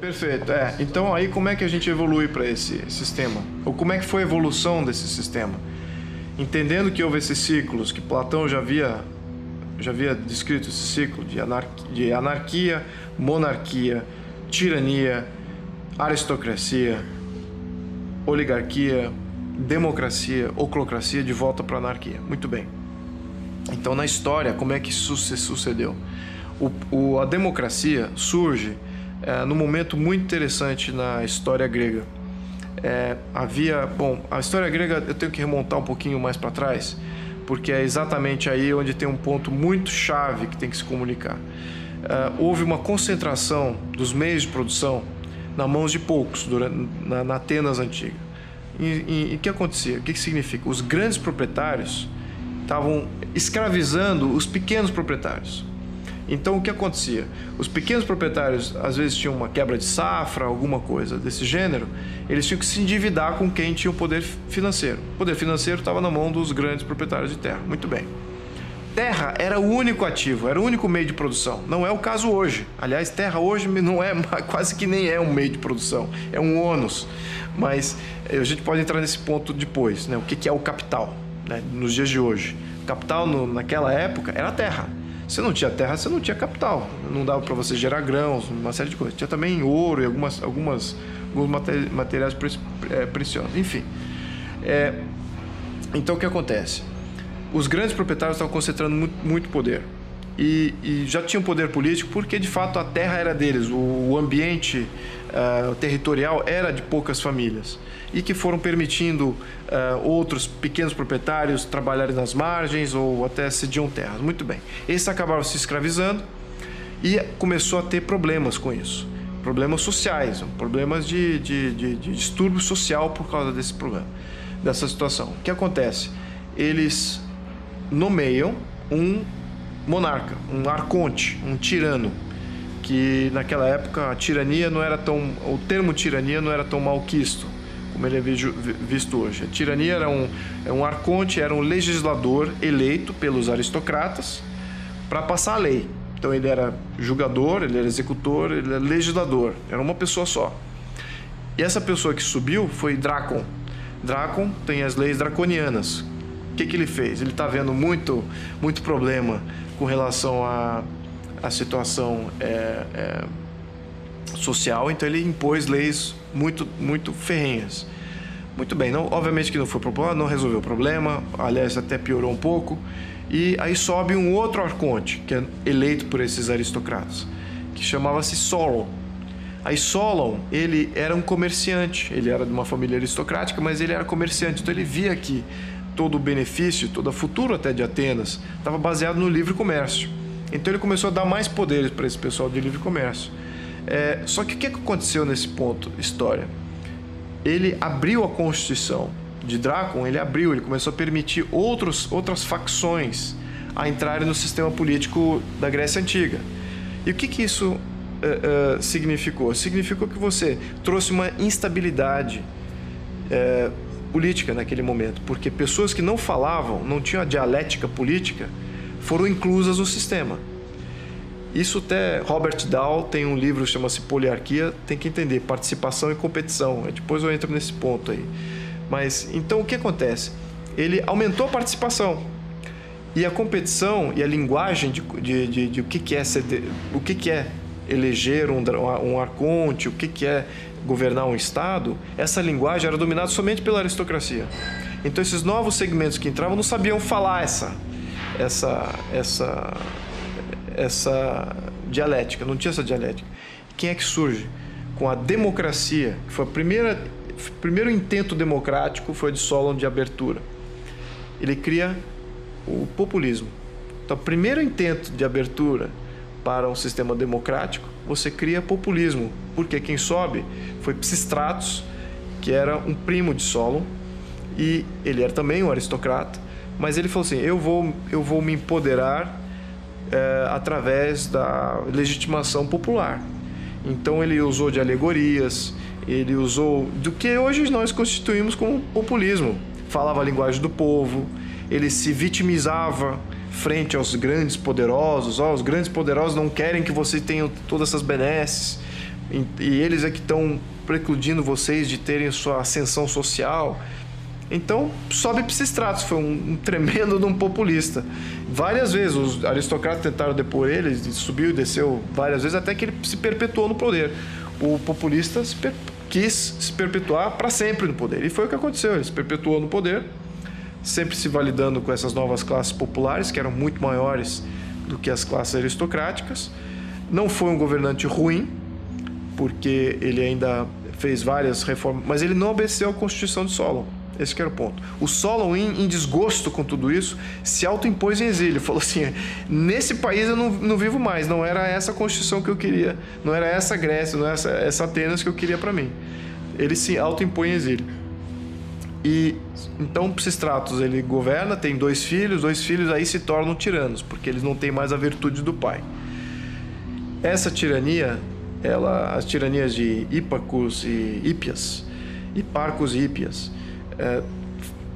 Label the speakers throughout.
Speaker 1: Perfeito, é. Então aí como é que a gente evolui para esse sistema? Ou como é que foi a evolução desse sistema? Entendendo que houve esses ciclos, que Platão já havia, já havia descrito esse ciclo de anarquia, de anarquia monarquia, tirania, aristocracia, oligarquia, democracia, oclocracia, de volta para a anarquia. Muito bem. Então, na história, como é que isso se sucedeu? O, o, a democracia surge é, num momento muito interessante na história grega. É, havia, bom, a história grega eu tenho que remontar um pouquinho mais para trás, porque é exatamente aí onde tem um ponto muito chave que tem que se comunicar. É, houve uma concentração dos meios de produção na mãos de poucos durante, na, na Atenas antiga. E o que acontecia? O que, que significa? Os grandes proprietários estavam escravizando os pequenos proprietários. Então o que acontecia? Os pequenos proprietários às vezes tinham uma quebra de safra, alguma coisa desse gênero, eles tinham que se endividar com quem tinha o poder financeiro. O poder financeiro estava na mão dos grandes proprietários de terra. Muito bem. Terra era o único ativo, era o único meio de produção. Não é o caso hoje. Aliás, terra hoje não é quase que nem é um meio de produção, é um ônus. Mas eh, a gente pode entrar nesse ponto depois, né? O que é o capital, né? nos dias de hoje? Capital no, naquela época era a terra. Se não tinha terra, você não tinha capital. Não dava para você gerar grãos, uma série de coisas. Tinha também ouro e algumas, algumas, alguns materiais é, preciosos. Enfim. É, então o que acontece? Os grandes proprietários estavam concentrando muito, muito poder. E, e, já tinham poder político porque de fato a terra era deles, o, ambiente uh, territorial era de poucas famílias e que foram permitindo uh, outros pequenos proprietários trabalharem nas margens ou até cediam terras. Muito bem. Esses acabaram se escravizando e começou a ter problemas com isso. Problemas sociais, problemas de, de, de, de distúrbio social por causa desse problema, dessa situação. O que acontece? Eles nomeiam um monarca, um arconte, um tirano, que naquela época a tirania não era tão, o termo tirania não era tão malquisto como ele é visto hoje. A tirania era um, é um arconte, era um legislador eleito pelos aristocratas para passar a lei. Então ele era julgador, ele era executor, ele era legislador, era uma pessoa só. E essa pessoa que subiu foi Dracon. Dracon tem as leis draconianas. O que, que ele fez? Ele está vendo muito, muito problema com relação à, à situação é, é, social, então ele impôs leis muito, muito ferrenhas. Muito bem, não, obviamente que não foi popular, não resolveu o problema, aliás, até piorou um pouco. E aí sobe um outro arconte, que é eleito por esses aristocratas, que chamava-se Solon. Aí Solon, ele era um comerciante, ele era de uma família aristocrática, mas ele era comerciante, então ele via que todo o benefício, todo o futuro até de Atenas, estava baseado no livre comércio. Então ele começou a dar mais poderes para esse pessoal de livre comércio. É, só que o que aconteceu nesse ponto, história? Ele abriu a Constituição de Drácon, ele abriu, ele começou a permitir outros, outras facções a entrarem no sistema político da Grécia Antiga. E o que, que isso uh, uh, significou? Significou que você trouxe uma instabilidade uh, política naquele momento, porque pessoas que não falavam, não tinham a dialética política, foram inclusas no sistema. Isso até Robert Dahl tem um livro que chama-se Poliarquia, tem que entender participação e competição. Depois eu entro nesse ponto aí. Mas então o que acontece? Ele aumentou a participação e a competição e a linguagem de, de, de, de o que, que é ser, o que, que é eleger um, um arconte, o que, que é governar um Estado, essa linguagem era dominada somente pela aristocracia. Então esses novos segmentos que entravam não sabiam falar essa, essa, essa, essa dialética, não tinha essa dialética. Quem é que surge? Com a democracia, que foi a primeira, o primeiro intento democrático foi de Solon de abertura. Ele cria o populismo. Então, o primeiro intento de abertura para um sistema democrático, você cria populismo, porque quem sobe foi Psistratos, que era um primo de Solon, e ele era também um aristocrata, mas ele falou assim: eu vou, eu vou me empoderar é, através da legitimação popular. Então ele usou de alegorias, ele usou do que hoje nós constituímos como populismo. Falava a linguagem do povo, ele se vitimizava frente aos grandes poderosos. Oh, os grandes poderosos não querem que você tenha todas essas benesses. e eles é que estão precludindo vocês de terem sua ascensão social. Então, sobe Pisistratos, foi um, um tremendo de um populista. Várias vezes os aristocratas tentaram depor ele, subiu e desceu várias vezes até que ele se perpetuou no poder. O populista se quis se perpetuar para sempre no poder. E foi o que aconteceu, ele se perpetuou no poder, sempre se validando com essas novas classes populares, que eram muito maiores do que as classes aristocráticas. Não foi um governante ruim, porque ele ainda fez várias reformas, mas ele não obedeceu à Constituição de Solon. Esse que era o ponto. O Solon, em, desgosto com tudo isso, se autoimpôs em exílio. Falou assim: nesse país eu não, não, vivo mais. Não era essa Constituição que eu queria. Não era essa Grécia, não era essa, essa Atenas que eu queria para mim. Ele se autoimpõe em exílio. E então Psistratos ele governa, tem dois filhos, dois filhos aí se tornam tiranos, porque eles não têm mais a virtude do pai. Essa tirania, ela, as tiranias de Hipparcus e Hípias, Hiparcus e Hípias, é,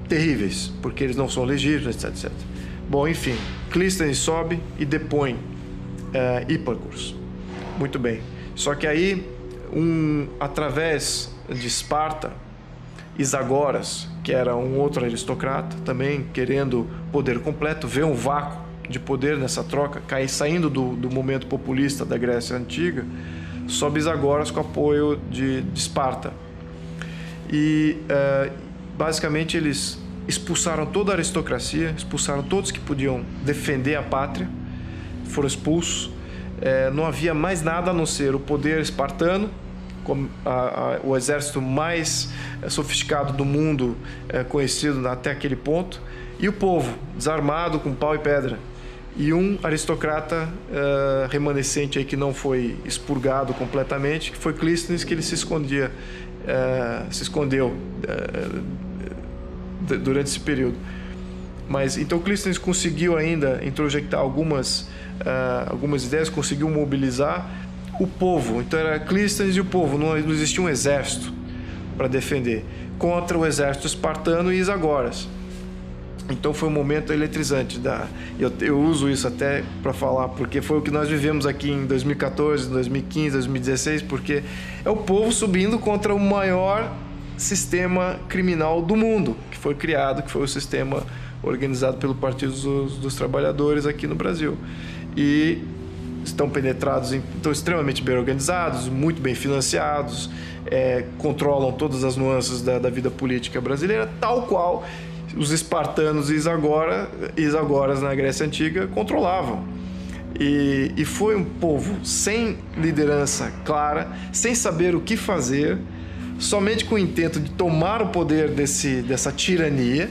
Speaker 1: terríveis, porque eles não são legítimos, etc, etc. Bom, enfim, Clístenes sobe e depõe é, Hipparcus. Muito bem. Só que aí, um, através de Esparta, Isagoras, que era um outro aristocrata, também querendo poder completo, vê um vácuo de poder nessa troca, cai saindo do, do momento populista da Grécia Antiga, sobe Isagoras com apoio de, de Esparta. E uh, basicamente eles expulsaram toda a aristocracia, expulsaram todos que podiam defender a pátria, foram expulsos. É, não havia mais nada a não ser o poder espartano o exército mais é, sofisticado do mundo é, conhecido até aquele ponto, e o povo, desarmado com pau e pedra. E um aristocrata é, remanescente aí que não foi expurgado completamente, que foi Clístenes, que ele se escondia, se escondeu durante esse período. Mas então Clístenes conseguiu ainda introjectar algumas, algumas ideias, conseguiu mobilizar o povo. Então era Clístenes e o povo, não, existia um exército para defender contra o exército espartano e Isagoras. Então foi um momento eletrizante. Da, eu, eu uso isso até para falar, porque foi o que nós vivemos aqui em 2014, 2015, 2016, porque é o povo subindo contra o maior sistema criminal do mundo, que foi criado, que foi o sistema organizado pelo Partido dos, dos Trabalhadores aqui no Brasil. E estão penetrados, estão extremamente bem organizados, muito bem financiados, é, controlam todas as nuances da, da, vida política brasileira, tal qual os espartanos e Isagora, Isagoras na Grécia Antiga controlavam. E, e foi um povo sem liderança clara, sem saber o que fazer, somente com o intento de tomar o poder desse, dessa tirania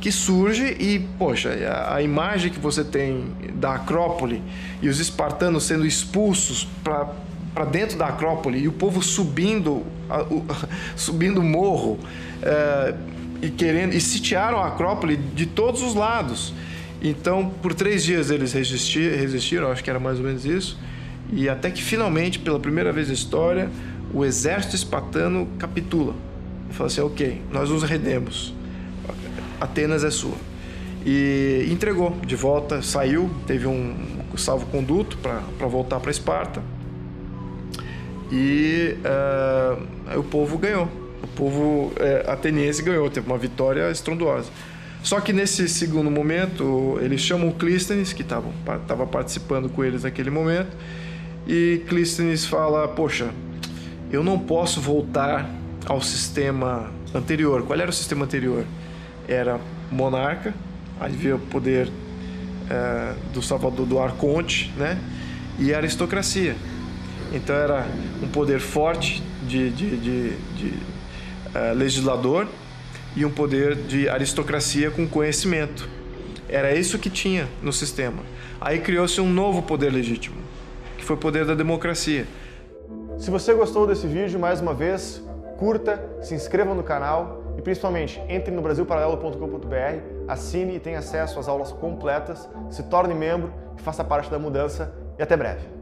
Speaker 1: que surge e, poxa, a, imagem que você tem da Acrópole e os espartanos sendo expulsos para dentro da Acrópole e o povo subindo a, o, subindo morro é, e querendo e sitiaram a Acrópole de todos os lados. Então, por três dias eles resistiram, resistiram, acho que era mais ou menos isso, e até que finalmente, pela primeira vez na história, o exército espartano capitula. E fala assim: ok, nós nos rendemos Atenas é sua. E entregou de volta, saiu, teve um salvo-conduto para voltar para Esparta. E uh, o povo ganhou. O povo uh, ateniense ganhou, teve uma vitória estrondosa. Só que nesse segundo momento, eles chamam Clístenes, que estava participando com eles naquele momento, e Clístenes fala: Poxa, eu não posso voltar ao sistema anterior. Qual era o sistema anterior? Era monarca, havia o poder é, do Salvador do Arconte, né? E aristocracia. Então era um poder forte de, de, de, de é, legislador e um poder de aristocracia com conhecimento. Era isso que tinha no sistema. Aí criou-se um novo poder legítimo, que foi o poder da democracia.
Speaker 2: Se você gostou desse vídeo, mais uma vez, curta, se inscreva no canal e principalmente, entre no brasilparalelo.com.br, assine e tenha acesso às aulas completas, se torne membro e faça parte da mudança. E até breve!